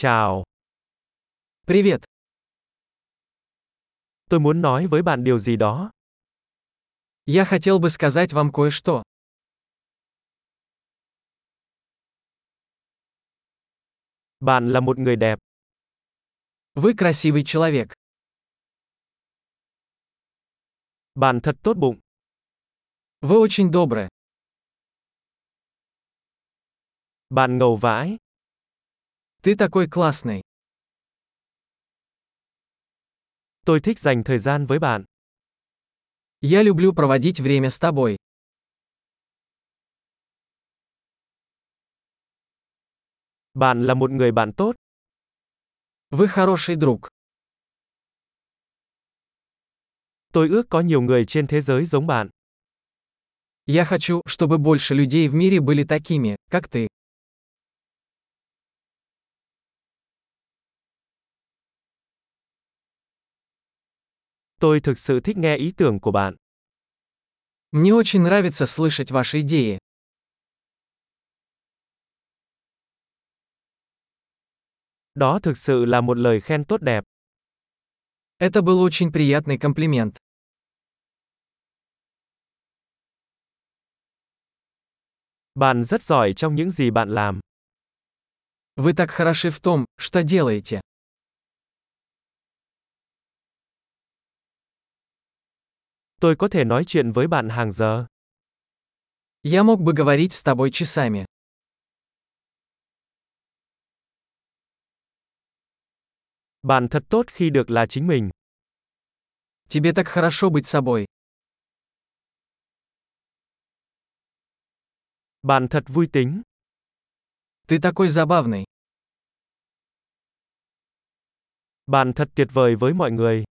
Chào, Привет. tôi muốn nói với bạn điều gì đó. Я хотел бы сказать вам кое-что. Bạn là một người đẹp. Вы красивый человек. Bạn thật tốt bụng. Вы очень добры. Bạn ngầu vãi. Ты такой классный. Tôi thích dành thời gian với bạn. Я люблю проводить время с тобой. Bạn là một người bạn tốt. Вы хороший друг. Tôi ước có nhiều người trên thế giới giống bạn. Я хочу, чтобы больше людей в мире были такими, как ты. Tôi thực sự thích nghe ý tưởng của bạn. Мне очень нравится слышать ваши идеи. Đó thực sự là một lời khen tốt đẹp. Это был очень приятный комплимент. Bạn rất giỏi trong những gì bạn làm. Вы так хороши в том, что делаете. Tôi có thể nói chuyện với bạn hàng giờ. Я мог бы говорить с тобой часами. Bạn thật tốt khi được là chính mình. Тебе так хорошо быть собой. Bạn thật vui tính. Ты такой забавный. Bạn thật tuyệt vời với mọi người.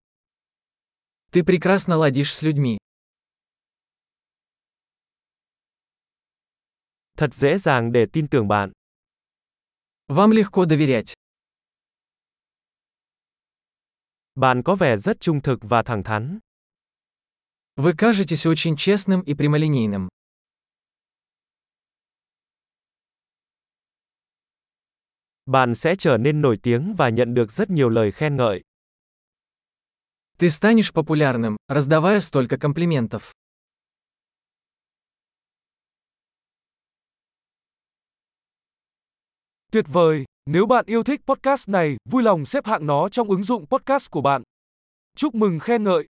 Ты прекрасно ладишь с людьми. Thật dễ dàng để tin tưởng bạn. Вам легко доверять. Bạn có vẻ rất trung thực và thẳng thắn. Вы кажетесь очень честным и прямолинейным. Bạn sẽ trở nên nổi tiếng và nhận được rất nhiều lời khen ngợi. Ты станешь популярным, раздавая столько комплиментов. Tuyệt vời! Nếu bạn yêu thích podcast này, vui lòng xếp hạng nó trong ứng dụng podcast của bạn. Chúc mừng khen ngợi!